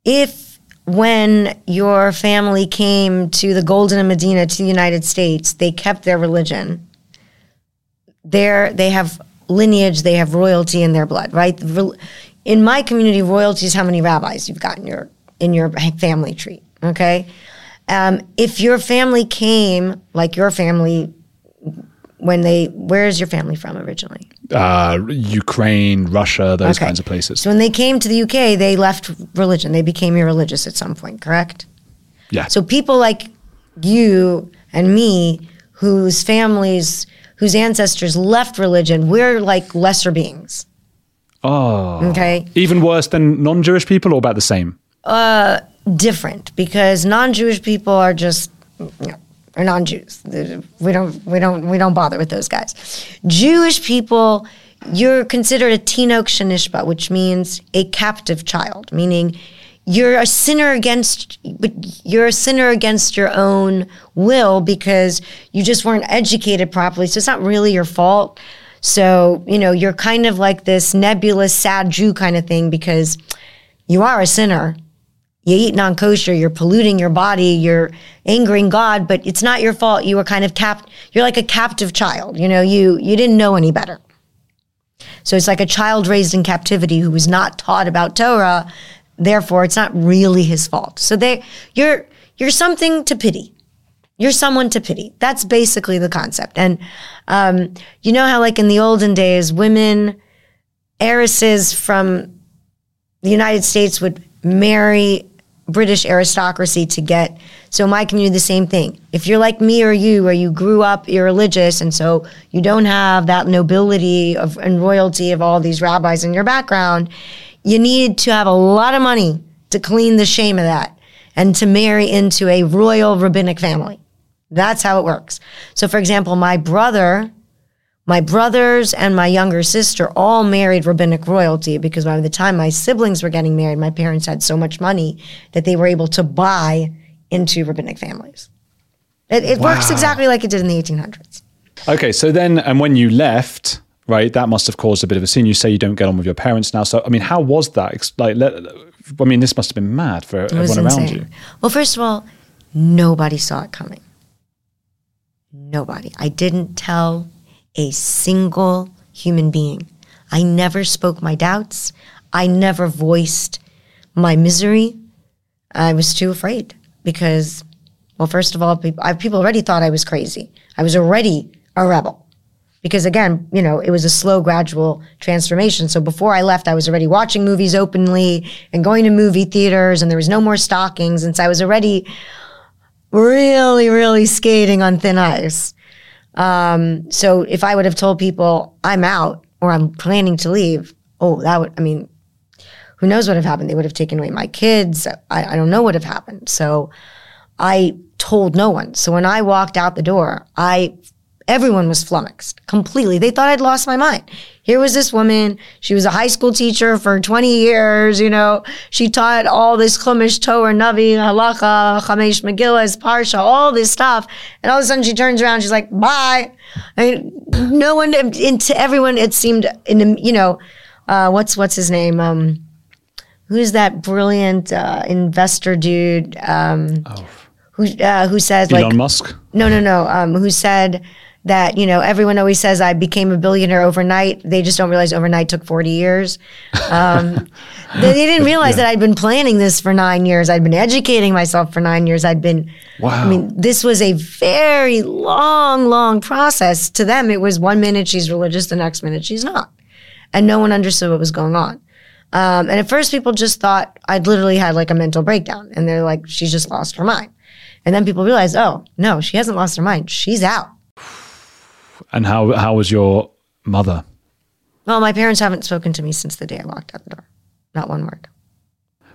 if when your family came to the Golden Medina to the United States, they kept their religion. There, they have lineage, they have royalty in their blood, right? In my community, royalty is how many rabbis you've got in your in your family tree. Okay, um, if your family came like your family when they, where is your family from originally? Uh, Ukraine, Russia, those Okay. kinds of places. So when they came to the UK, they left religion. They became irreligious at some point, correct? yeah. So people like you and me, whose families, whose ancestors left religion, we're like lesser beings. oh, Okay. even worse than non-Jewish people, or about the same? Uh, different because non-Jewish people are just, you know, are non-Jews. We don't, we don't, we don't bother with those guys. Jewish people, you're considered a tinok shenishba, which means a captive child, meaning you're a sinner against, you're a sinner against your own will because you just weren't educated properly. So it's not really your fault. So, you know, you're kind of like this nebulous, sad Jew kind of thing because you are a sinner you eat non kosher, you're polluting your body, you're angering God, but it's not your fault. You were kind of cap, you're like a captive child. You know, you, you didn't know any better. So it's like a child raised in captivity who was not taught about Torah. Therefore, it's not really his fault. So they, you're, you're something to pity. You're someone to pity. That's basically the concept. And, um, you know how like in the olden days, women, heiresses from the United States would marry British aristocracy to get. So my community, the same thing. If you're like me or you, where you grew up irreligious, and so you don't have that nobility of and royalty of all these rabbis in your background, you need to have a lot of money to clean the shame of that and to marry into a royal rabbinic family. That's how it works. So, for example, my brother, my brothers, and my younger sister all married rabbinic royalty because by the time my siblings were getting married, my parents had so much money that they were able to buy into rabbinic families. It, it works exactly like it did in the 1800s. Okay, so then, and when you left, right, that must have caused a bit of a scene. You say you don't get on with your parents now. So, I mean, how was that? Like, let, I mean, this must have been mad for everyone around you. Well, first of all, nobody saw it coming. Nobody. I didn't tell a single human being. I never spoke my doubts. I never voiced my misery. I was too afraid because, well, first of all, people, already thought I was crazy. I was already a rebel because again, you know, it was a slow, gradual transformation. So before I left, I was already watching movies openly and going to movie theaters, and there was no more stockings, and so I was already really, really skating on thin ice. Um, so if I would have told people I'm out or I'm planning to leave, oh, that would, I mean, who knows what would have happened? They would have taken away my kids. I, I don't know what would have happened. So I told no one. So when I walked out the door, I everyone was flummoxed completely. They thought I'd lost my mind. Here was this woman. She was a high school teacher for 20 years. You know, she taught all this Chumash, Torah, Navi, Halacha, Chamesh, Megillah, Parsha, all this stuff. And all of a sudden she turns around. She's like, bye. I mean, no one, to everyone, it seemed, in you know, uh, what's, what's his name? Um, who's that brilliant uh, investor dude um, who uh, who says Elon like Elon Musk? no no no um, who said that you know everyone always says I became a billionaire overnight. They just don't realize overnight took forty years. Um, (laughs) they, they didn't realize that I'd been planning this for nine years. I'd been educating myself for nine years. I'd been. Wow. I mean, this was a very long, long process. To them, it was one minute she's religious, the next minute she's not, and no one understood what was going on. Um, and at first, people just thought I'd literally had like a mental breakdown, and they're like, she's just lost her mind. And then people realized, oh no, she hasn't lost her mind. She's out. And how, how was your mother? Well, my parents haven't spoken to me since the day I walked out the door. Not one word.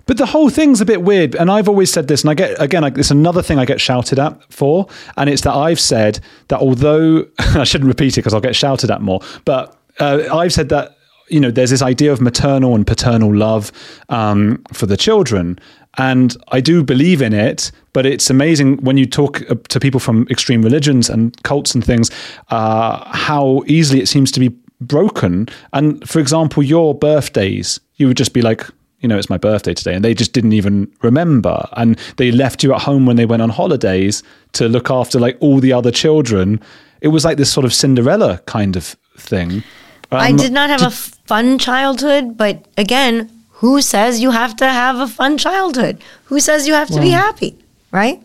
But the whole thing's a bit weird, and I've always said this, and I get again, like, it's another thing I get shouted at for, and it's that I've said that although (laughs) I shouldn't repeat it because I'll get shouted at more, but uh, I've said that you know there's this idea of maternal and paternal love um, for the children, and I do believe in it. But it's amazing when you talk uh, to people from extreme religions and cults and things, uh, how easily it seems to be broken. And for example, your birthdays, you would just be like, you know, it's my birthday today. And they just didn't even remember. And they left you at home when they went on holidays to look after like all the other children. It was like this sort of Cinderella kind of thing. I Um, did not have a fun childhood, but again, who says you have to have a fun childhood? Who says you have to be happy? Right?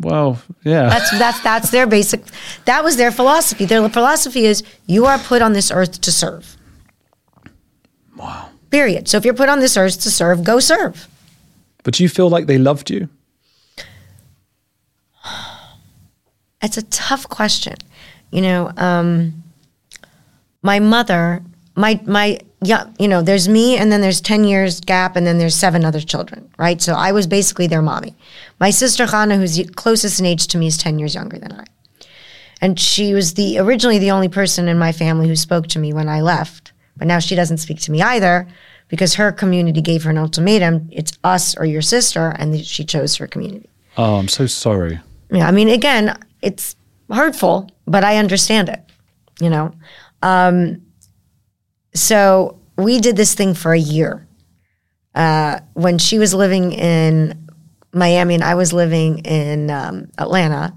Well, yeah. That's that's that's their basic. That was their philosophy. Their philosophy is you are put on this earth to serve. wow. Period. So if you're put on this earth to serve, go serve. But do you feel like they loved you? It's a tough question. You know, um, my mother, my my yeah, you know, there's me and then there's 10 years gap and then there's seven other children, right? So I was basically their mommy. My sister Hannah, who's closest in age to me, is 10 years younger than I. And she was the originally the only person in my family who spoke to me when I left. But now she doesn't speak to me either because her community gave her an ultimatum. It's us or your sister, and she chose her community. Oh, I'm so sorry. Yeah, I mean, again, it's hurtful, but I understand it, you know? Um, so we did this thing for a year. Uh, when she was living in Miami and I was living in um, Atlanta,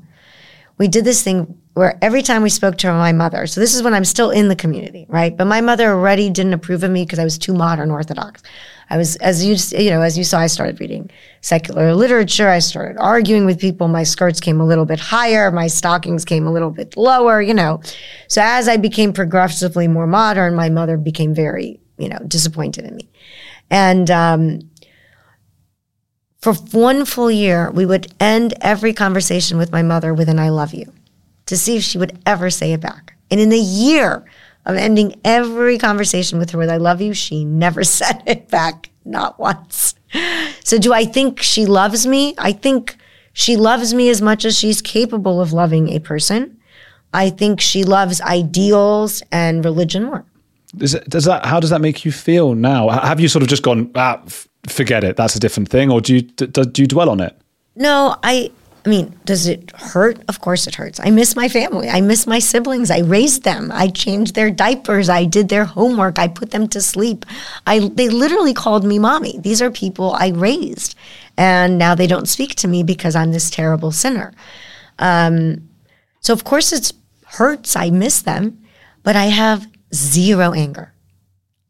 we did this thing where every time we spoke to my mother, so this is when I'm still in the community, right? But my mother already didn't approve of me because I was too modern Orthodox. I was, as you you know, as you saw, I started reading secular literature. I started arguing with people. My skirts came a little bit higher. My stockings came a little bit lower. You know, so as I became progressively more modern, my mother became very, you know, disappointed in me, and um, for one full year, we would end every conversation with my mother with an I love you to see if she would ever say it back. And in a year of ending every conversation with her with I love you. She never (laughs) said it back, not once. So do I think she loves me? I think she loves me as much as she's capable of loving a person. I think she loves ideals and religion more. Does, it, does that? How does that make you feel now? Have you sort of just gone, ah, f- forget it, that's a different thing, or do you do, do you dwell on it? No, I. I mean, does it hurt? Of course it hurts. I miss my family. I miss my siblings. I raised them. I changed their diapers. I did their homework. I put them to sleep. I they literally called me mommy. These are people I raised, and now they don't speak to me because I'm this terrible sinner. Um, so of course it hurts. I miss them, but I have zero anger,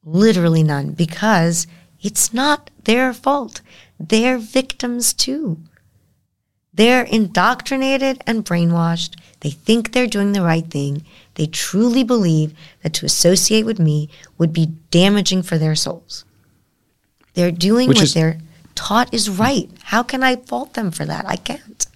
literally none, because it's not their fault. They're victims too. They're indoctrinated and brainwashed. They think they're doing the right thing. They truly believe that to associate with me would be damaging for their souls. They're doing Which what is- they're taught is right. How can I fault them for that? I can't.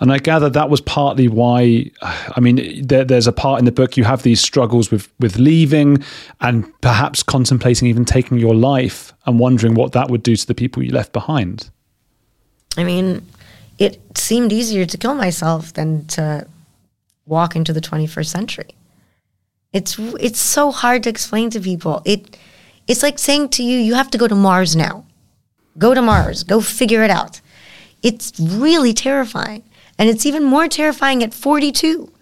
And I gather that was partly why. I mean, there, there's a part in the book you have these struggles with with leaving, and perhaps contemplating even taking your life, and wondering what that would do to the people you left behind. I mean, it seemed easier to kill myself than to walk into the 21st century. It's it's so hard to explain to people. It it's like saying to you, you have to go to Mars now. Go to Mars. Go figure it out. It's really terrifying. And it's even more terrifying at 42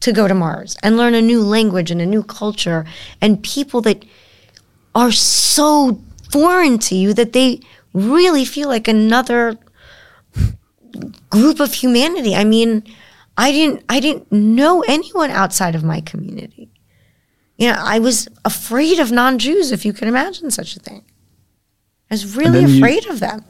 to go to Mars and learn a new language and a new culture and people that are so foreign to you that they really feel like another group of humanity. I mean, I didn't I didn't know anyone outside of my community. You know, I was afraid of non-Jews if you can imagine such a thing. I was really then you- afraid of them.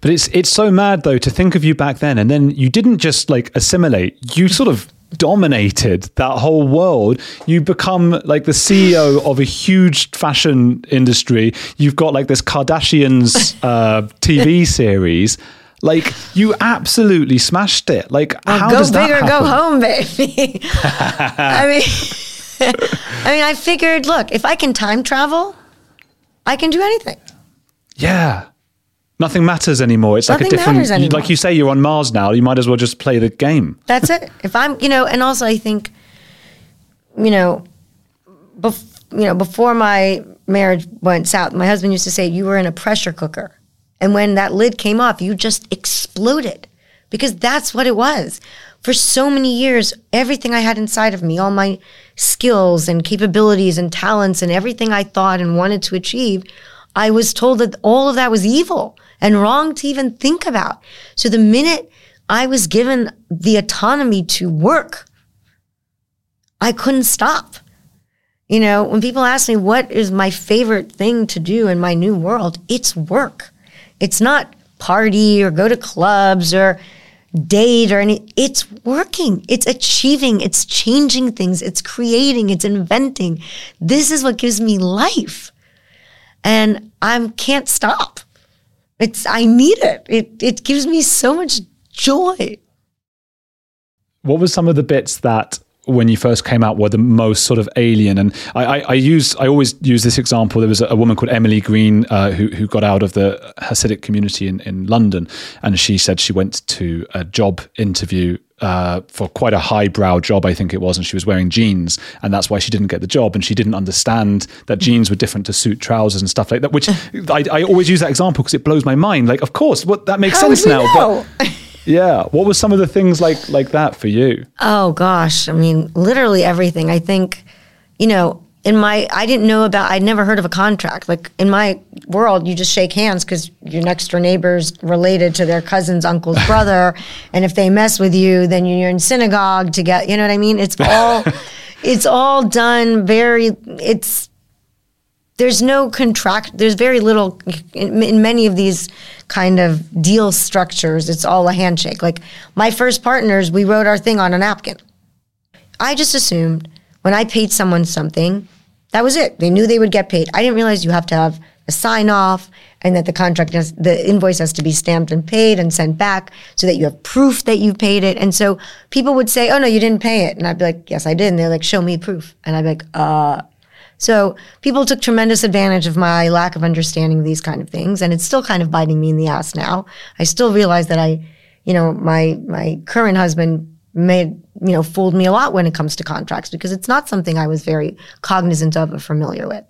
But it's it's so mad though to think of you back then, and then you didn't just like assimilate. You sort of dominated that whole world. You become like the CEO of a huge fashion industry. You've got like this Kardashians (laughs) uh, TV series. Like you absolutely smashed it. Like how go does that big or go home, baby. I mean, (laughs) I mean, I figured, look, if I can time travel, I can do anything. Yeah. Nothing matters anymore. It's like a different, like you say, you're on Mars now. You might as well just play the game. That's it. If I'm, you know, and also I think, you know, bef- you know, before my marriage went south, my husband used to say, "You were in a pressure cooker," and when that lid came off, you just exploded because that's what it was. For so many years, everything I had inside of me, all my skills and capabilities and talents and everything I thought and wanted to achieve, I was told that all of that was evil and wrong to even think about. So the minute I was given the autonomy to work, I couldn't stop. You know, when people ask me what is my favorite thing to do in my new world, it's work. It's not party or go to clubs or date or any it's working it's achieving it's changing things it's creating it's inventing. This is what gives me life. And i can't stop. It's i need it. It it gives me so much joy. What were some of the bits that when you first came out were the most sort of alien? And I, I, I use I always use this example. There was a, a woman called Emily Green uh, who who got out of the Hasidic community in, in London, and she said she went to a job interview. Uh, for quite a highbrow job, I think it was, and she was wearing jeans, and that's why she didn't get the job. And she didn't understand that jeans were different to suit trousers and stuff like that. Which (laughs) I, I always use that example because it blows my mind. Like, of course, what that makes How sense now. But (laughs) yeah, what were some of the things like like that for you? Oh gosh, I mean, literally everything. I think, you know, in my, I didn't know about, I'd never heard of a contract. Like in my world, you just shake hands because your next door neighbor's related to their cousin's uncle's (laughs) brother, and if they mess with you, then you're in synagogue to get, you know what I mean? It's all, (laughs) it's all done very. It's there's no contract there's very little in, in many of these kind of deal structures it's all a handshake like my first partners we wrote our thing on a napkin i just assumed when i paid someone something that was it they knew they would get paid i didn't realize you have to have a sign off and that the contract has, the invoice has to be stamped and paid and sent back so that you have proof that you paid it. And so people would say, "Oh no, you didn't pay it," and I'd be like, "Yes, I did." And they're like, "Show me proof," and I'd be like, "Uh." So people took tremendous advantage of my lack of understanding of these kind of things, and it's still kind of biting me in the ass now. I still realize that I, you know, my my current husband made you know fooled me a lot when it comes to contracts because it's not something I was very cognizant of or familiar with.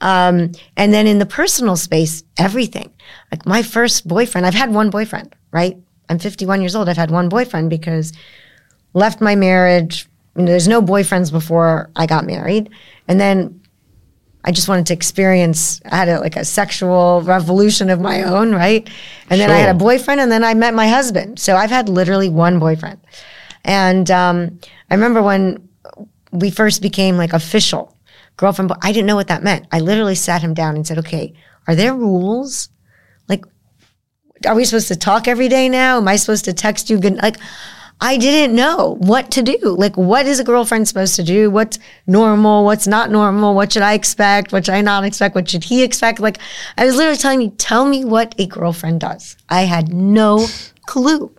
Um, and then in the personal space, everything. Like my first boyfriend, I've had one boyfriend, right? I'm 51 years old. I've had one boyfriend because left my marriage. You know, there's no boyfriends before I got married, and then I just wanted to experience. I had a, like a sexual revolution of my own, right? And then I had a boyfriend, and then I met my husband. So I've had literally one boyfriend. And um, I remember when we first became like official girlfriend, but I didn't know what that meant. I literally sat him down and said, "Okay, are there rules? Like, are we supposed to talk every day now? Am I supposed to text you good? Like, I didn't know what to do. Like, what is a girlfriend supposed to do? What's normal? What's not normal? What should I expect? What should I not expect? What should he expect? Like, I was literally telling you, tell me what a girlfriend does. I had no clue.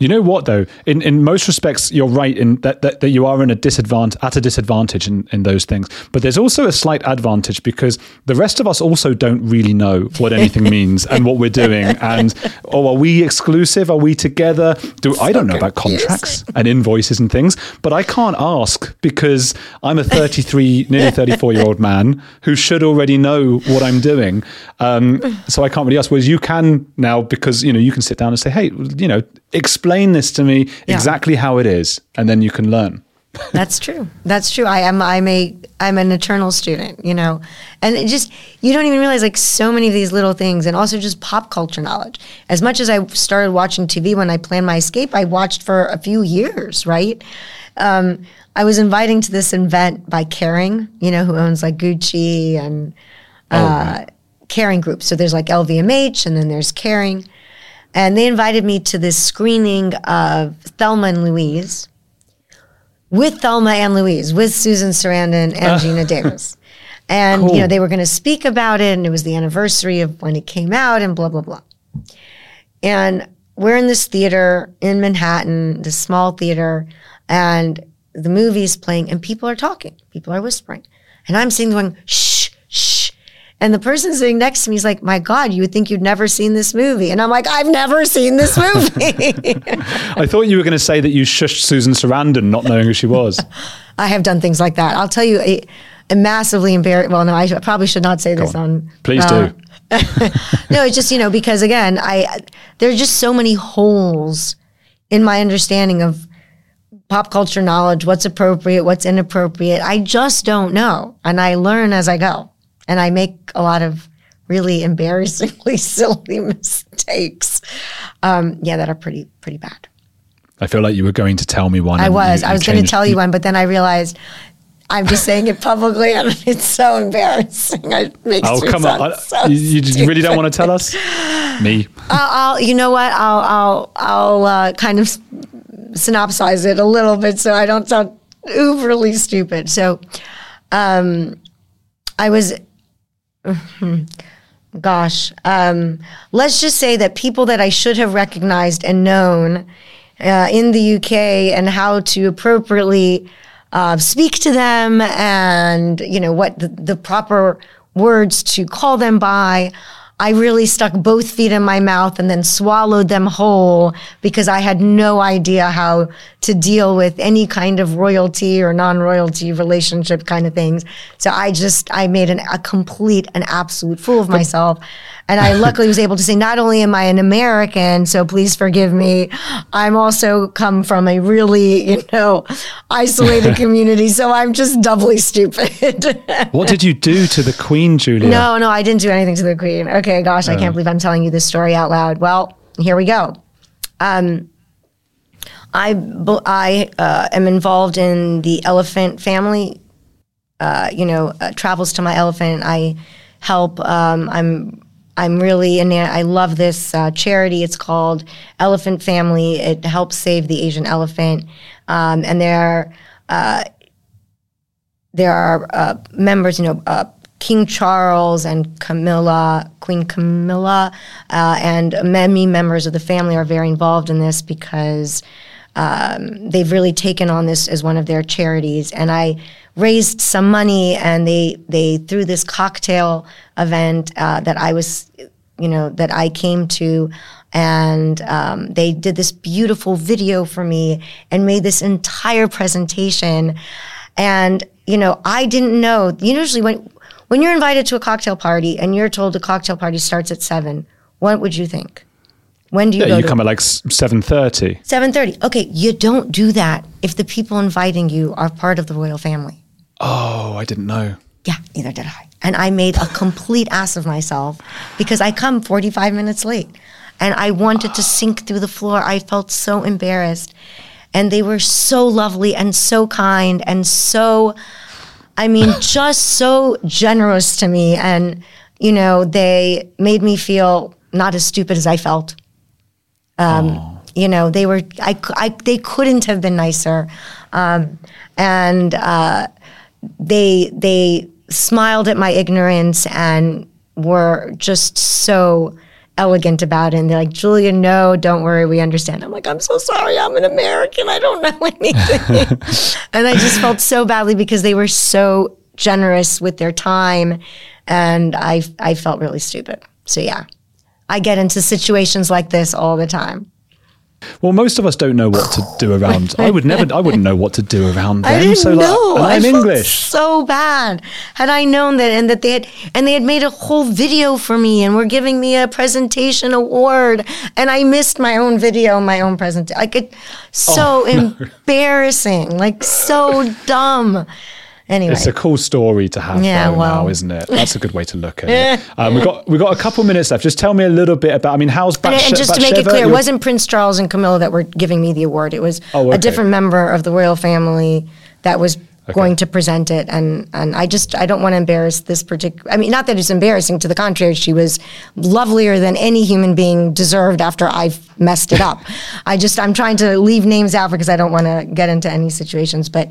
You know what though? In in most respects, you're right in that, that, that you are in a disadvantage at a disadvantage in, in those things. But there's also a slight advantage because the rest of us also don't really know what anything (laughs) means and what we're doing. And oh, are we exclusive? Are we together? Do I don't know about contracts and invoices and things, but I can't ask because I'm a 33, (laughs) nearly 34 year old man who should already know what I'm doing. Um, so I can't really ask. Whereas you can now because you know you can sit down and say, hey, you know, explain this to me Yeah. exactly how it is, and then you can learn. (laughs) That's true. That's true. I am. I'm a. I'm an eternal student. You know, and it just you don't even realize like so many of these little things, and also just pop culture knowledge. As much as I started watching TV when I planned my escape, I watched for a few years. Right. Um, I was inviting to this event by Kering. You know, who owns like Gucci and uh, Kering Group. So there's like LVMH, and then there's Kering. And they invited me to this screening of Thelma and Louise with Thelma and Louise, with Susan Sarandon and uh. Geena Davis. (laughs) And, Cool. you know, they were going to speak about it, and it was the anniversary of when it came out, and blah, blah, blah. And we're in this theater in Manhattan, this small theater, and the movie's playing, and people are talking, people are whispering. And I'm sitting going, shh. And the person sitting next to me is like, my God, you would think you'd never seen this movie. And I'm like, I've never seen this movie. (laughs) I thought you were going to say that you shushed Susan Sarandon, not knowing who she was. (laughs) I have done things like that. I'll tell you a, a massively embarrassing. Well, no, I should- probably should not say this on. on. Please uh, do. (laughs) no, it's just you know because again, I there are just so many holes in my understanding of pop culture knowledge. What's appropriate, what's inappropriate. I just don't know, and I learn as I go, and I make a lot of really embarrassingly (laughs) silly mistakes. Um, yeah, that are pretty pretty bad. I feel like you were going to tell me one. I was. you- I was going to tell you one, but then I realized I'm just saying it publicly, (laughs) and it's so embarrassing. It makes Oh me come on! So you you really don't want to tell us? (laughs) Me. I'll, I'll, you know what? I'll, I'll, I'll uh, kind of synopsize it a little bit so I don't sound overly stupid. So, um, I was, (laughs) gosh, um, let's just say that people that I should have recognized and known uh, in the UK and how to appropriately uh, speak to them and you know what the, the proper words to call them by. I really stuck both feet in my mouth and then swallowed them whole because I had no idea how to deal with any kind of royalty or non-royalty relationship kind of things. So I just I made an, a complete and absolute fool of myself. And I luckily was able to say, not only am I an American, so please forgive me, I'm also come from a really, you know, isolated (laughs) community. So I'm just doubly stupid. (laughs) What did you do to the Queen, Julia? No, no, I didn't do anything to the queen. Okay, gosh, I can't believe I'm telling you this story out loud. Well, here we go. Um, I I uh, am involved in the elephant family. Uh, you know, uh, travels to my elephant. I help. Um, I'm I'm really in. I love this uh, charity. It's called Elephant Family. It helps save the Asian elephant, um, and there. Uh, there are uh, members, you know, uh, King Charles and Camilla, Queen Camilla, uh, and many members of the family are very involved in this because um, they've really taken on this as one of their charities. And I raised some money, and they they threw this cocktail event uh, that I was, you know, that I came to. And um, they did this beautiful video for me and made this entire presentation. And you know, I didn't know. Usually, when when you're invited to a cocktail party and you're told the cocktail party starts at seven, what would you think? When do you Yeah, go you to come at like seven thirty. seven thirty? Okay, you don't do that if the people inviting you are part of the royal family. Oh, I didn't know. Yeah, neither did I. And I made a complete ass of myself because I come 45 minutes late. And I wanted to sink through the floor. I felt so embarrassed. And they were so lovely and so kind and so, I mean, (laughs) just so generous to me. And, you know, they made me feel not as stupid as I felt. Um, you know, they were, I, I, they couldn't have been nicer. Um, and, uh, they they smiled at my ignorance and were just so elegant about it. And they're like, Julia, no, don't worry, we understand. I'm like, I'm so sorry, I'm an American, I don't know (laughs) anything. (laughs) and I just felt so badly because they were so generous with their time, and I I felt really stupid. So yeah, I get into situations like this all the time. Well, most of us don't know what to do around. I would never. I wouldn't know what to do around (laughs) them. I didn't so like, know. I I'm felt English. so bad. Had I known that, and that they had, and they had made a whole video for me, and were giving me a presentation award, and I missed my own video, my own presentation. Like it, oh, so (laughs) Oh, embarrassing, like so dumb. Anyway, It's a cool story to have Yeah, though now, isn't it? That's a good way to look at it. (laughs) Um, we got we got a couple minutes left. Just tell me a little bit about. I mean, how's And, and just to make it clear, it wasn't Prince Charles and Camilla that were giving me the award. It was Oh, okay. a different member of the royal family that was going to present it. And and I just I don't want to embarrass this particular. I mean, not that it's embarrassing. To the contrary, she was lovelier than any human being deserved after I've messed it up. (laughs) I just I'm trying to leave names out because I don't want to get into any situations, but.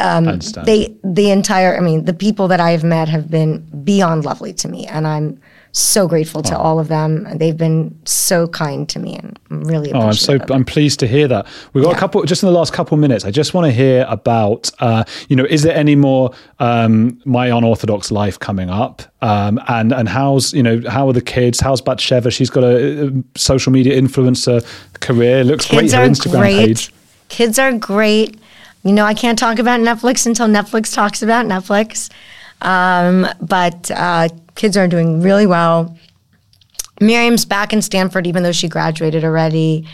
Um, they the entire i mean the people that i have met have been beyond lovely to me and i'm so grateful to all of them they've been so kind to me and i'm really Oh, I'm so appreciative of it. I'm pleased to hear that. We've got a couple just in the last couple minutes. I just want to hear about, uh, you know, is there any more um, my unorthodox life coming up? Um, and and how's you know how are the kids? How's Batsheva? She's got a, uh social media influencer career. Looks kids great. Her Instagram great page. kids are great you know i can't talk about netflix until netflix talks about netflix um, but uh, kids are doing really well Miriam's back in Stanford, even though she graduated already.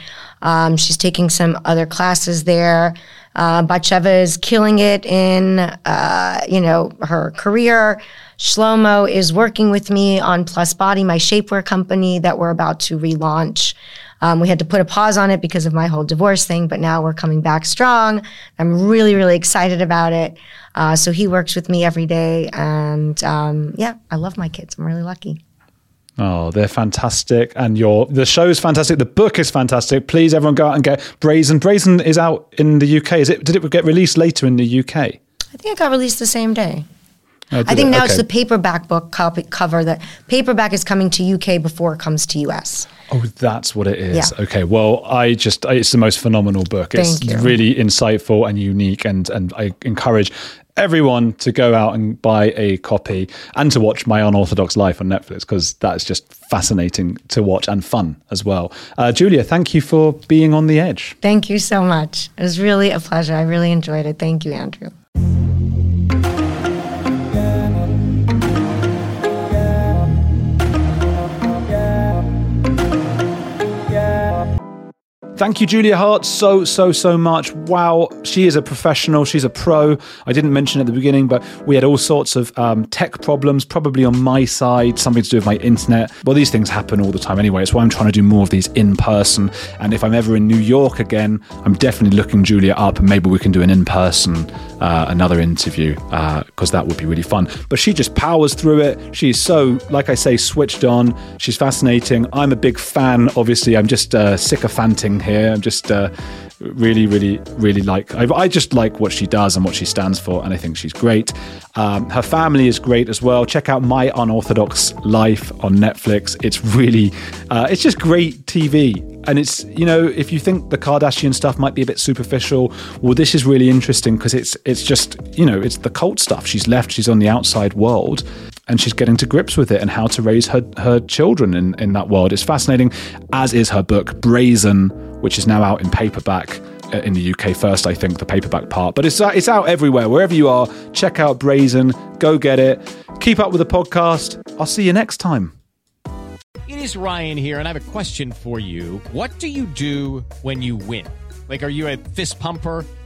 Um, she's taking some other classes there. Uh, Batsheva is killing it in, uh, you know, her career. Shlomo is working with me on Plus Body, my shapewear company that we're about to relaunch. Um, we had to put a pause on it because of my whole divorce thing, but now we're coming back strong. I'm really, really excited about it. Uh, so he works with me every day, and um, yeah, I love my kids. I'm really lucky. Oh, they're fantastic, and your the show is fantastic. The book is fantastic. Please, everyone, go out and get Brazen. Brazen is out in the UK. Is it? Did it get released later in the UK? I think it got released the same day. Oh, I think it? now it's the paperback book copy, cover that paperback is coming to UK before it comes to US. Oh, that's what it is. Yeah. Okay. Well, I just it's the most phenomenal book. It's really insightful and unique, and and I encourage everyone to go out and buy a copy and to watch My Unorthodox Life on Netflix because that's just fascinating to watch and fun as well. Uh, Julia, thank you for being on the edge. Thank you so much. It was really a pleasure. I really enjoyed it. Thank you, Andrew. Thank you, Julia Haart, so, so, so much. Wow, she is a professional. She's a pro. I didn't mention at the beginning, but we had all sorts of um, tech problems, probably on my side, something to do with my internet. Well, these things happen all the time anyway. It's why I'm trying to do more of these in person. And if I'm ever in New York again, I'm definitely looking Julia up, and maybe we can do an in person, uh, another interview, because that would be really fun. But she just powers through it. She's so, like I say, switched on. She's fascinating. I'm a big fan, obviously. I'm just uh, sycophanting here. I'm just uh, really, really, really like. I, I, just like what she does and what she stands for, and I think she's great. Um, her family is great as well. Check out My Unorthodox Life on Netflix. It's really, uh, it's just great TV. And it's, you know, if you think the Kardashian stuff might be a bit superficial, well, this is really interesting because it's, it's just, you know, it's the cult stuff. She's left, she's on the outside world and she's getting to grips with it and how to raise her, her children in, in that world. It's fascinating, as is her book, Brazen, which is now out in paperback uh, in the UK first, I think, the paperback part. But it's, uh, it's out everywhere. Wherever you are, check out Brazen, go get it. Keep up with the podcast. I'll see you next time. It is Ryan here, and I have a question for you. What do you do when you win? Like, are you a fist pumper?